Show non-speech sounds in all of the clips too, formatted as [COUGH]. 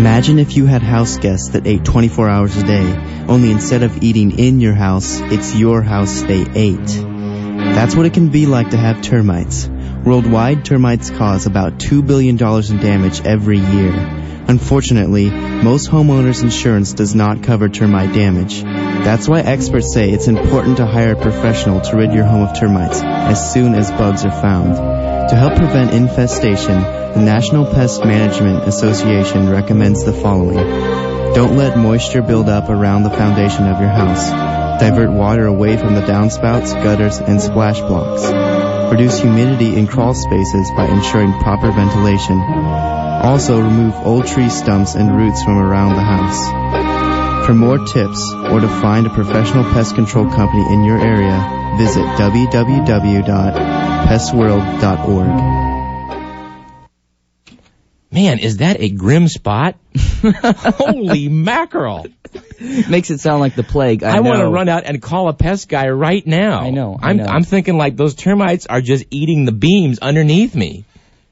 Imagine if you had house guests that ate 24 hours a day, only instead of eating in your house, it's your house they ate. That's what it can be like to have termites. Worldwide, termites cause about $2 billion in damage every year. Unfortunately, most homeowners insurance does not cover termite damage. That's why experts say it's important to hire a professional to rid your home of termites as soon as bugs are found. To help prevent infestation, the National Pest Management Association recommends the following. Don't let moisture build up around the foundation of your house. Divert water away from the downspouts, gutters, and splash blocks. Reduce humidity in crawl spaces by ensuring proper ventilation. Also remove old tree stumps and roots from around the house. For more tips or to find a professional pest control company in your area, visit www.pestworld.org. Man, is that a grim spot? [LAUGHS] Holy mackerel. Makes it sound like the plague. I, I, want to run out and call a pest guy right now. I know, I I'm, know. I'm thinking like those termites are just eating the beams underneath me.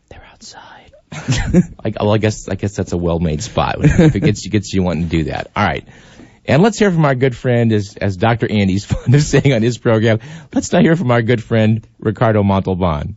They're outside. [LAUGHS] I, well, I guess I guess that's a well-made spot if it gets gets you wanting to do that. All right, and let's hear from our good friend, as as Dr. Andy's [LAUGHS] fond of saying on his program. Let's now hear from our good friend Ricardo Montalban.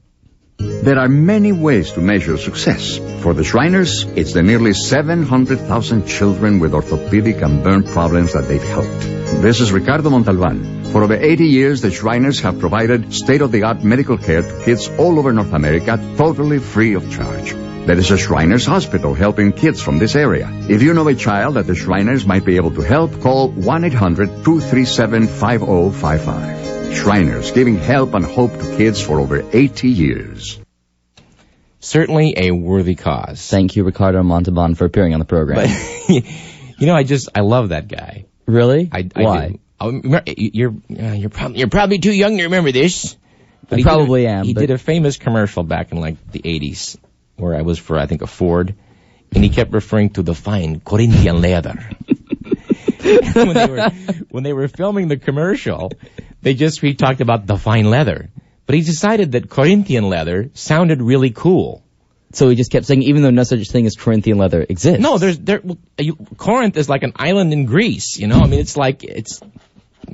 There are many ways to measure success. For the Shriners, it's the nearly 700,000 children with orthopedic and burn problems that they've helped. This is Ricardo Montalban. For over 80 years, the Shriners have provided state-of-the-art medical care to kids all over North America, totally free of charge. There is a Shriners Hospital helping kids from this area. If you know a child that the Shriners might be able to help, call 1-800-237-5055. Shriners, giving help and hope to kids for over 80 years. Certainly a worthy cause. Thank you, Ricardo Montalban, for appearing on the program. [LAUGHS] you know, I just I love that guy. really? I, I Why? do. Oh, You're uh, you're probably you're probably too young to remember this. I he did a- probably am, He but- did a famous commercial back in like the '80s, where I was for I think a Ford, and he kept referring to the fine Corinthian leather. [LAUGHS] when they were when they were filming the commercial, they just he talked about the fine leather, but he decided that Corinthian leather sounded really cool. So he just kept saying, even though no such thing as Corinthian leather exists. No, there's there. well, You, Corinth is like an island in Greece. You know, I mean, it's like it's,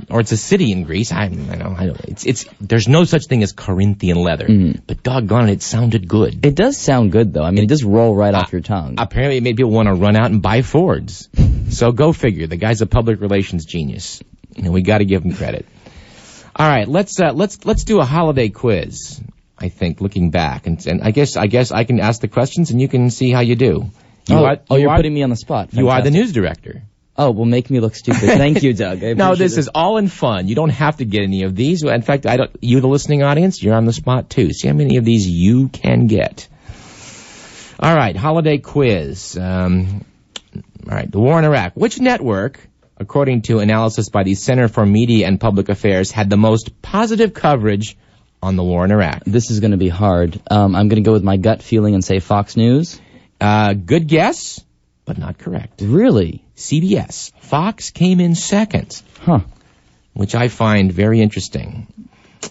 or it's a city in Greece. I, I know, I don't. It's it's. There's no such thing as Corinthian leather. But doggone it, it sounded good. It does sound good, though. I mean, it does roll right off your tongue. Apparently, it made people want to run out and buy Fords. so go figure. The guy's a public relations genius, and we got to give him credit. All right, let's uh, let's let's do a holiday quiz. I think looking back, and, and I guess I guess I can ask the questions, and you can see how you do. You oh, are- oh, you you're are- putting me on the spot. You are the news director. Oh, well, make me look stupid. [LAUGHS] Thank you, Doug. No, this it. is all in fun. You don't have to get any of these. In fact, I don't. You, the listening audience, you're on the spot too. See how many of these you can get. All right, holiday quiz. Um, all right, the war in Iraq. Which network, according to analysis by the Center for Media and Public Affairs, had the most positive coverage on the war in Iraq? This is going to be hard. Um, I'm going to go with my gut feeling and say Fox News. Uh, good guess, but not correct. Really? CBS. Fox came in second. Huh. which I find very interesting.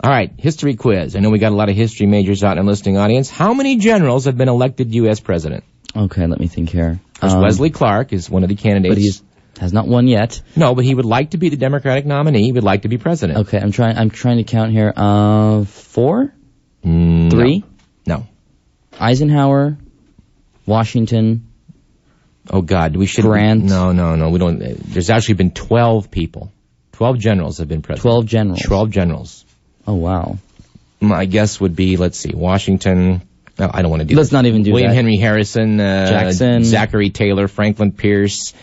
All right, history quiz. I know we got a lot of history majors out in the listening audience. How many generals have been elected U.S. president? Okay, let me think here. Um, Wesley Clark is one of the candidates. but he has not won yet. no, but he would like to be the Democratic nominee. He would like to be president. Okay, I'm trying. I'm trying to count here. Uh, four, Mm, three. No. Eisenhower, Washington. Oh God, we should. Grant. No, no, no. We don't. There's actually been 12 people. 12 generals have been president. Twelve generals. 12 generals. Oh wow. My guess would be, let's see, Washington. No, I don't want to do. Let's this. not even do that. William that. Henry Harrison, uh, Jackson. Zachary Taylor, Franklin Pierce,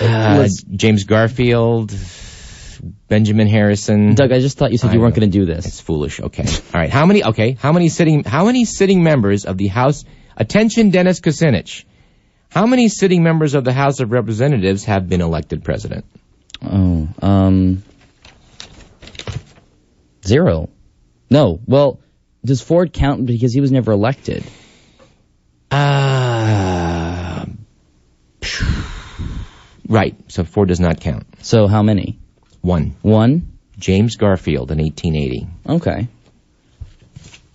uh, James Garfield, Benjamin Harrison. Doug, I just thought you said I you weren't going to do this. It's foolish. Okay. All right. How many? Okay. How many sitting? How many sitting members of the House? Attention, Dennis Kucinich. How many sitting members of the House of Representatives have been elected president? Oh, um, zero. No. Well, does Ford count because he was never elected? Uh, right. So Ford does not count. So how many? One. One. James Garfield in 1880. Okay.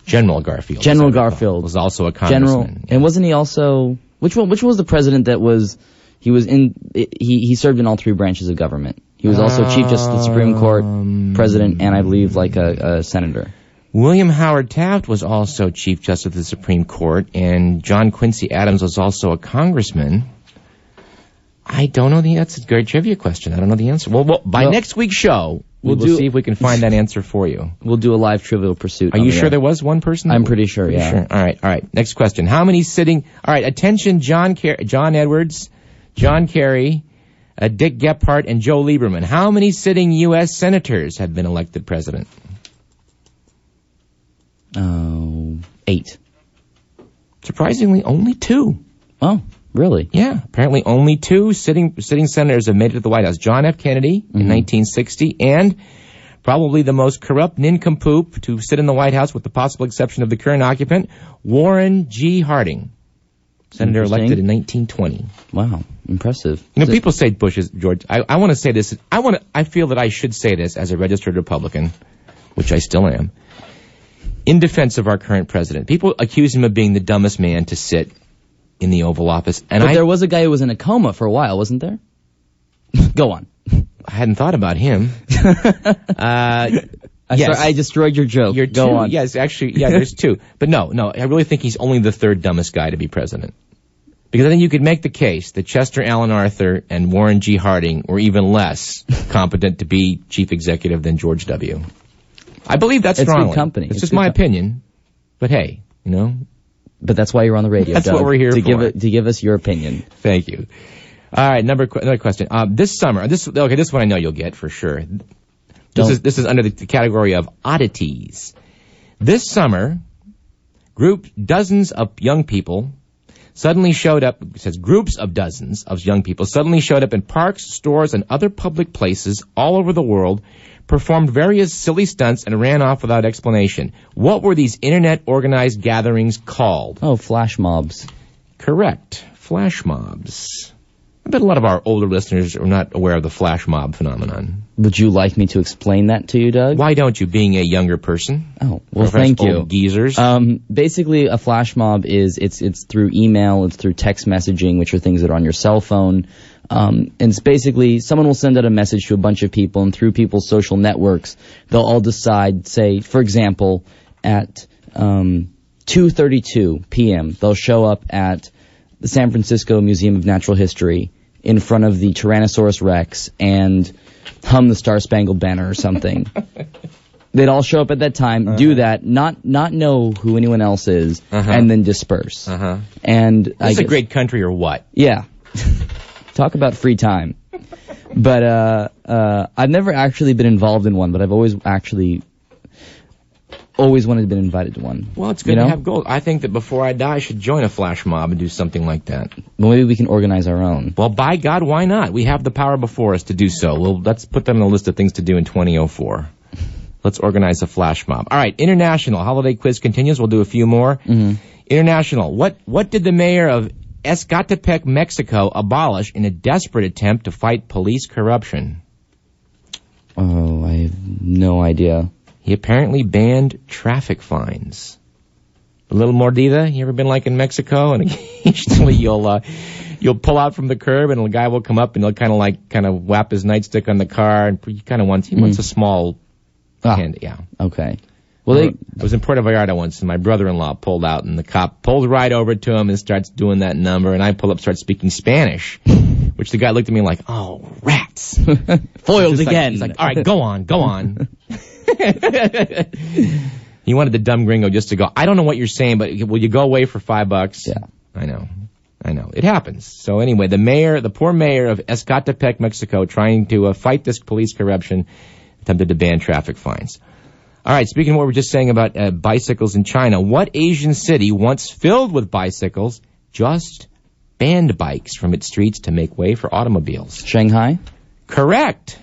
General Garfield. General as I recall, Garfield. was also a General. congressman. And wasn't he also? Which one? Which was the president that was? He was in. He he served in all three branches of government. He was also Chief Justice of the Supreme Court, Um, President, and I believe like a, a senator. William Howard Taft was also Chief Justice of the Supreme Court, and John Quincy Adams was also a congressman. I don't know the that's a great trivia question. I don't know the answer. Well, well by Well, next week's show, we'll, we'll do- see if we can find that answer for you. We'll do a live Trivial Pursuit. Are you the sure air. there was one person? I'm pretty sure. Pretty Yeah. sure. All right, all right. Next question. How many sitting? All right, attention, John Ker- John Edwards, John Kerry, uh, Dick Gephardt, and Joe Lieberman. How many sitting U.S. senators have been elected president? Oh, eight. Surprisingly, only two. Oh, really? Yeah, apparently only two sitting sitting senators have made it to the White House. John F. Kennedy in 1960, and probably the most corrupt nincompoop to sit in the White House, with the possible exception of the current occupant, Warren G. Harding, senator elected in 1920. Wow, impressive. You know, So- people say Bush is George. I, I want to say this. I want. I feel that I should say this as a registered Republican, which I still am. In defense of our current president, people accuse him of being the dumbest man to sit in the Oval Office, and but I, there was a guy who was in a coma for a while, wasn't there? [LAUGHS] Go on. I hadn't thought about him. [LAUGHS] uh, I, Yes. sorry, I destroyed your joke. you're Go two. on. Yes, actually, yeah, there's two. [LAUGHS] But no, no, I really think he's only the third dumbest guy to be president. Because I think you could make the case that Chester Alan Arthur and Warren G. Harding were even less competent to be chief executive than George W. I believe that's wrong. It's good company. It's, It's just my com- opinion. But hey, you know, But that's why you're on the radio. That's Doug, what we're here to for. Give it, to give us your opinion. Thank you. All right, number another question. Uh, this summer, this okay, this one I know you'll get for sure. This Don't. is this is under the category of oddities. This summer, group dozens of young people suddenly showed up. It says groups of dozens of young people suddenly showed up in parks, stores, and other public places all over the world, performed various silly stunts, and ran off without explanation. What were these internet organized gatherings called? Oh, flash mobs. Correct. Flash mobs. I bet a lot of our older listeners are not aware of the flash mob phenomenon. Would you like me to explain that to you, Doug? Why don't you, being a younger person? Oh, well, thank you. Geezers. Um, basically, a flash mob is it's it's through email, it's through text messaging, which are things that are on your cell phone. Um, and it's basically someone will send out a message to a bunch of people, and through people's social networks, they'll all decide. Say, for example, at um, 2:32 p.m., they'll show up at the San Francisco Museum of Natural History in front of the Tyrannosaurus Rex and hum the Star Spangled Banner or something. [LAUGHS] They'd all show up at that time, do that, not not know who anyone else is, Uh-huh. and then disperse. uh-huh. And I This is a great country or what? yeah. [LAUGHS] Talk about free time. But uh, uh, I've never actually been involved in one, but I've always actually always wanted to be invited to one. Well, it's good You know? to have goals. I think that before I die, I should join a flash mob and do something like that. Well, maybe we can organize our own. Well, by God, why not? We have the power before us to do so. Well, let's put that on the list of things to do in 2004. Let's organize a flash mob. All right, international holiday quiz continues. We'll do a few more. Mhm. International. What what did the mayor of Escatepec, Mexico, abolish in a desperate attempt to fight police corruption? Oh, I have no idea. He apparently banned traffic fines. A little mordida. You ever been like in Mexico? And [LAUGHS] occasionally you'll uh, you'll pull out from the curb, and a guy will come up and he'll kind of like kind of whap his nightstick on the car, and he kind of wants he wants a small Ah, hand. Yeah. okay. Well, they I was in Puerto Vallarta once, and my brother-in-law pulled out, and the cop pulls right over to him and starts doing that number, and I pull up, start speaking Spanish, which the guy looked at me like, "Oh, rats!" [LAUGHS] foiled Just like- again. he's like, "All right, go on, go on." [LAUGHS] he wanted the dumb gringo just to go. I don't know what you're saying, but will you go away for five bucks? Yeah. I know. I know. It happens. So anyway, the mayor, the poor mayor of Escatepec, Mexico, trying to uh, fight this police corruption, attempted to ban traffic fines. All right, speaking of what we are just saying about uh, bicycles in China, what Asian city once filled with bicycles just banned bikes from its streets to make way for automobiles? Shanghai. Correct.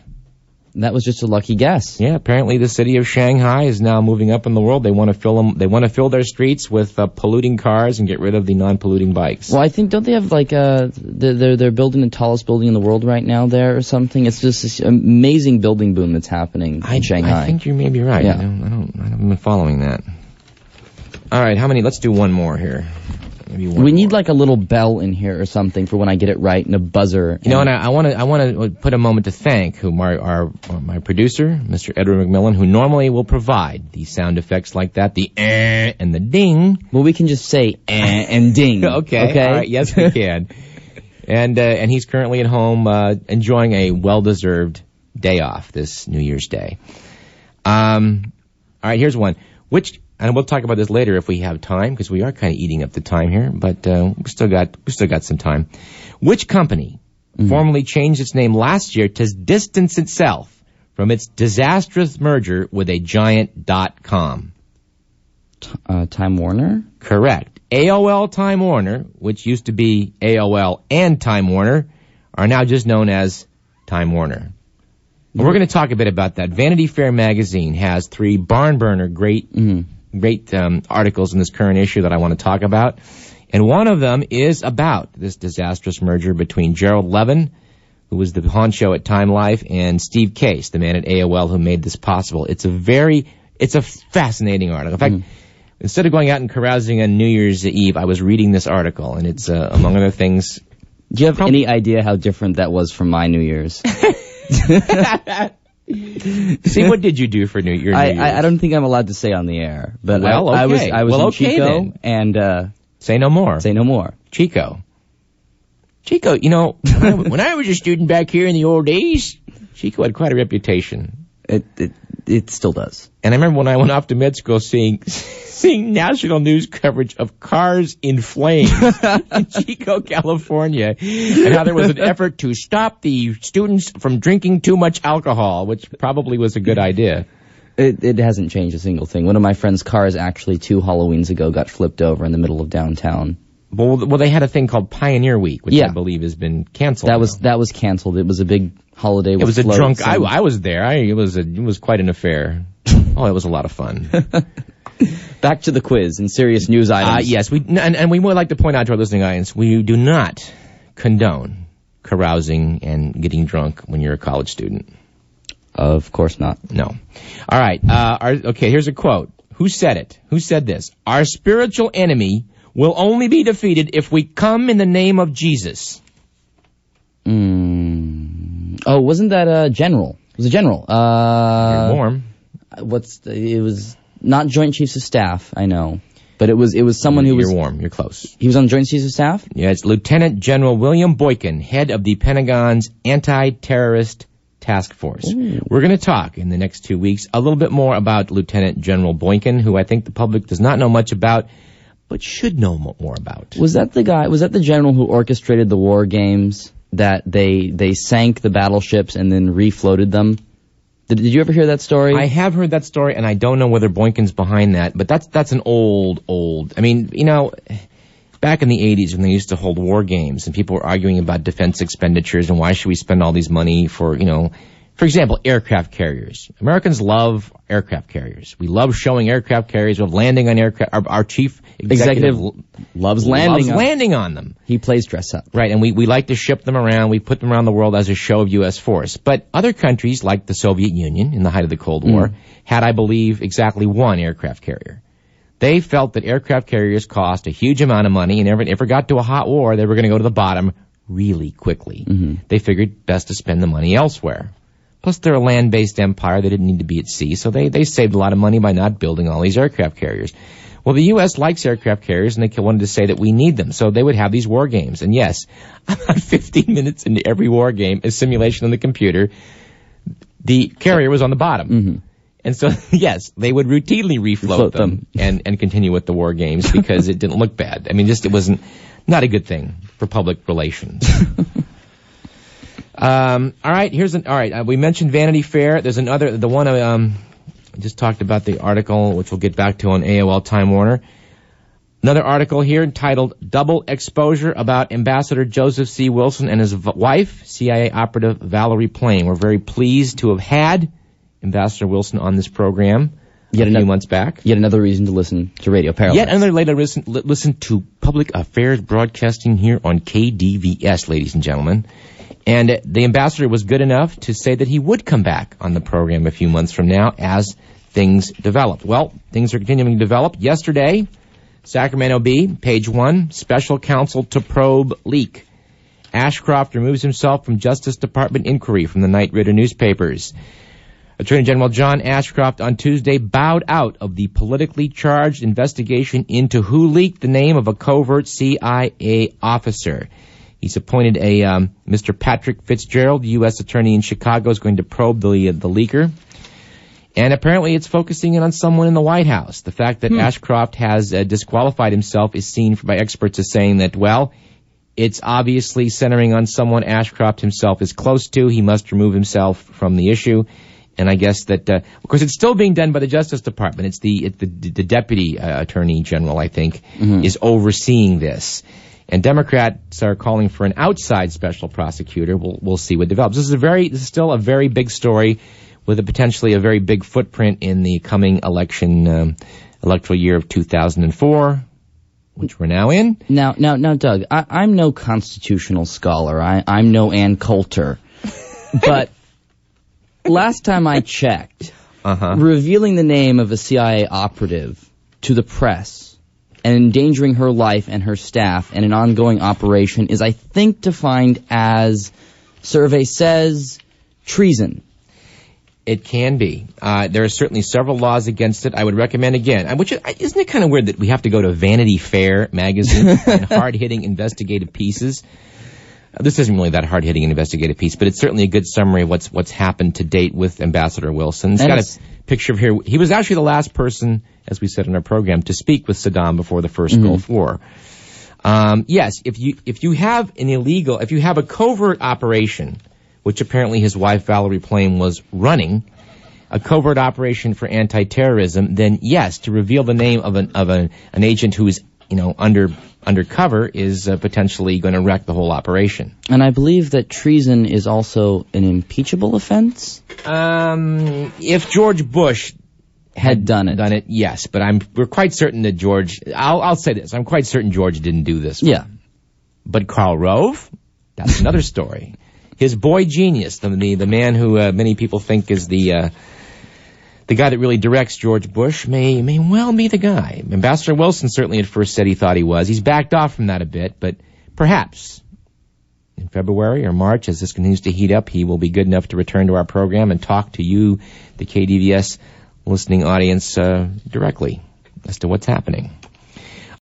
That was just a lucky guess. Yeah, apparently the city of Shanghai is now moving up in the world. They want to fill them. They want to fill their streets with uh, polluting cars and get rid of the non-polluting bikes. Well, I think don't they have like uh they're they're, building the tallest building in the world right now there or something? It's just this amazing building boom that's happening in I, Shanghai. I think you may be right. Yeah. I, don't, I don't. I haven't been following that. All right, how many? Let's do one more here. Maybe one We need like a little bell in here or something for when I get it right and a buzzer. You know, and I want to I want to put a moment to thank who my our my producer, Mr. Edward McMillan, who normally will provide the sound effects like that, the eh and the ding. well, we can just say eh and ding. [LAUGHS] okay, Okay. all right, yes we can. [LAUGHS] and uh, and he's currently at home uh, enjoying a well-deserved day off this New Year's Day. Um, all right, here's one. Which and we'll talk about this later if we have time because we are kind of eating up the time here, but uh, we still got we still got some time. Which company formally changed its name last year to distance itself from its disastrous merger with a giant dot com? uh, Time Warner. Correct. AOL Time Warner, which used to be AOL and Time Warner, are now just known as Time Warner. We're going to talk a bit about that. Vanity Fair magazine has three barn burner great, great um, articles in this current issue that I want to talk about, and one of them is about this disastrous merger between Gerald Levin, who was the honcho at Time Life, and Steve Case, the man at AOL who made this possible. It's a very, it's a fascinating article. In fact, instead of going out and carousing on New Year's Eve, I was reading this article, and it's uh, among other things. Do you have any idea how different that was from my New Year's? [LAUGHS] [LAUGHS] See, what did you do for New, your New I, Year's? I, I don't think I'm allowed to say on the air, but Well, I, I was. I was Well, in okay Chico then. and uh, Say no more. say no more. Chico. Chico, you know, when I, when I was a student back here in the old days, Chico had quite a reputation. It it it still does. And I remember when I went off to med school seeing [LAUGHS] seeing national news coverage of cars in flames [LAUGHS] in Chico, California, and how there was an effort to stop the students from drinking too much alcohol, which probably was a good idea. It it hasn't changed a single thing. One of my friend's cars actually two Halloweens ago got flipped over in the middle of downtown. Well, well, they had a thing called Pioneer Week, which Yeah. I believe has been canceled. That was that was canceled. It was a big holiday. It was a drunk. I, and- I was there. I, it was a, it was quite an affair. [LAUGHS] Oh, it was a lot of fun. [LAUGHS] Back to the quiz and serious news Uh, items. yes, we and, and we would like to point out to our listening audience, we do not condone carousing and getting drunk when you're a college student. Of course not. No. All right. Uh, our, okay. Here's a quote. Who said it? Who said this? Our spiritual enemy will only be defeated if we come in the name of Jesus. Mm. Oh, wasn't that a general? It was a general. You're Uh, warm. what's the, it was not Joint Chiefs of Staff. I know, but it was it was someone who was. You're was warm. You're close. he was on Joint Chiefs of Staff. Yeah, it's Lieutenant General William Boykin, head of the Pentagon's anti-terrorist task force. We're going to talk in the next two weeks a little bit more about Lieutenant General Boykin, who I think the public does not know much about, but should know more about. Was that the guy? Was that the general who orchestrated the war games that they they sank the battleships and then refloated them? Did, did you ever hear that story? I have heard that story, and I don't know whether Boykin's behind that, but that's that's an old, old. I mean, you know, back in the '80s when they used to hold war games, and people were arguing about defense expenditures and why should we spend all these money for, you know, for example, aircraft carriers. Americans love aircraft carriers. We love showing aircraft carriers. We love landing on aircraft. Our, our chief executive, Executive loves landing. loves on- landing on them. he plays dress up. Right, and we, we like to ship them around. We put them around the world as a show of U.S. force. But other countries, like the Soviet Union in the height of the Cold War, mm. had, I believe, exactly one aircraft carrier. They felt that aircraft carriers cost a huge amount of money, and if it, got to a hot war, they were going to go to the bottom really quickly. Mm-hmm. They figured best to spend the money elsewhere. Plus, they're a land-based empire. They didn't need to be at sea, so they, they saved a lot of money by not building all these aircraft carriers. Well, the U.S. likes aircraft carriers, and they wanted to say that we need them. So they would have these war games. And yes, [LAUGHS] about 15 minutes into every war game, a simulation on the computer, the carrier was on the bottom. Mm-hmm. And so, [LAUGHS] yes, they would routinely refloat Float them, them. [LAUGHS] and, and continue with the war games because it didn't look bad. I mean, just it wasn't not a good thing for public relations. Um, all right, here's an all right. Uh, we mentioned Vanity Fair. There's another the one um, I just talked about the article, which we'll get back to on AOL Time Warner. Another article here entitled Double Exposure about Ambassador Joseph C. Wilson and his v- wife, CIA operative Valerie Plame. We're very pleased to have had Ambassador Wilson on this program Yet a few another- months back. Yet another reason to listen to Radio Parallax. Yet another later listen, listen to Public Affairs Broadcasting here on KDVS, ladies and gentlemen. And the ambassador was good enough to say that he would come back on the program a few months from now as things developed. Well, things are continuing to develop. Yesterday, Sacramento Bee, page one, special counsel to probe leak. Ashcroft removes himself from Justice Department inquiry from the Knight Ridder newspapers. Attorney General John Ashcroft on Tuesday bowed out of the politically charged investigation into who leaked the name of a covert CIA officer. He's appointed a um, Mr. Patrick Fitzgerald, U.S. Attorney in Chicago, is going to probe the the leaker. And apparently it's focusing in on someone in the White House. The fact that Ashcroft has uh, disqualified himself is seen by experts as saying that, well, it's obviously centering on someone Ashcroft himself is close to. He must remove himself from the issue. And I guess that, uh, of course, it's still being done by the Justice Department. It's the the, the deputy uh, attorney general, I think, is overseeing this. And Democrats are calling for an outside special prosecutor. We'll we'll see what develops. This is a very this is still a very big story with a potentially a very big footprint in the coming election um, electoral year of 2004, which we're now in. Now, now, now, Doug, I, I'm no constitutional scholar. I, I'm no Ann Coulter. but [LAUGHS] last time I checked, Uh-huh. revealing the name of a CIA operative to the press and endangering her life and her staff in an ongoing operation is, I think, defined as survey says treason. It can be. Uh, there are certainly several laws against it. I would recommend again. uh, Which isn't it kind of weird that we have to go to Vanity Fair magazine and [LAUGHS] hard-hitting investigative pieces. This isn't really that hard-hitting an investigative piece, but it's certainly a good summary of what's what's happened to date with Ambassador Wilson. It's And got it's- a picture of here. He was actually the last person, as we said in our program, to speak with Saddam before the 1st Gulf War. Um, yes, if you if you have an illegal, if you have a covert operation, which apparently his wife Valerie Plame was running, a covert operation for anti-terrorism, then yes, to reveal the name of an of an, an agent who is you know under undercover is uh, potentially going to wreck the whole operation. And I believe that treason is also an impeachable offense. Um, if George Bush Had done it. done it, yes, but I'm we're quite certain that George. I'll I'll say this: I'm quite certain George didn't do this. Yeah. But Karl Rove, that's another story. His boy genius, the the, the man who uh, many people think is the uh, the guy that really directs George Bush, may may well be the guy. Ambassador Wilson certainly at first said he thought he was. He's backed off from that a bit, but perhaps in February or March, as this continues to heat up, he will be good enough to return to our program and talk to you, the KDVS listening audience, uh, directly as to what's happening.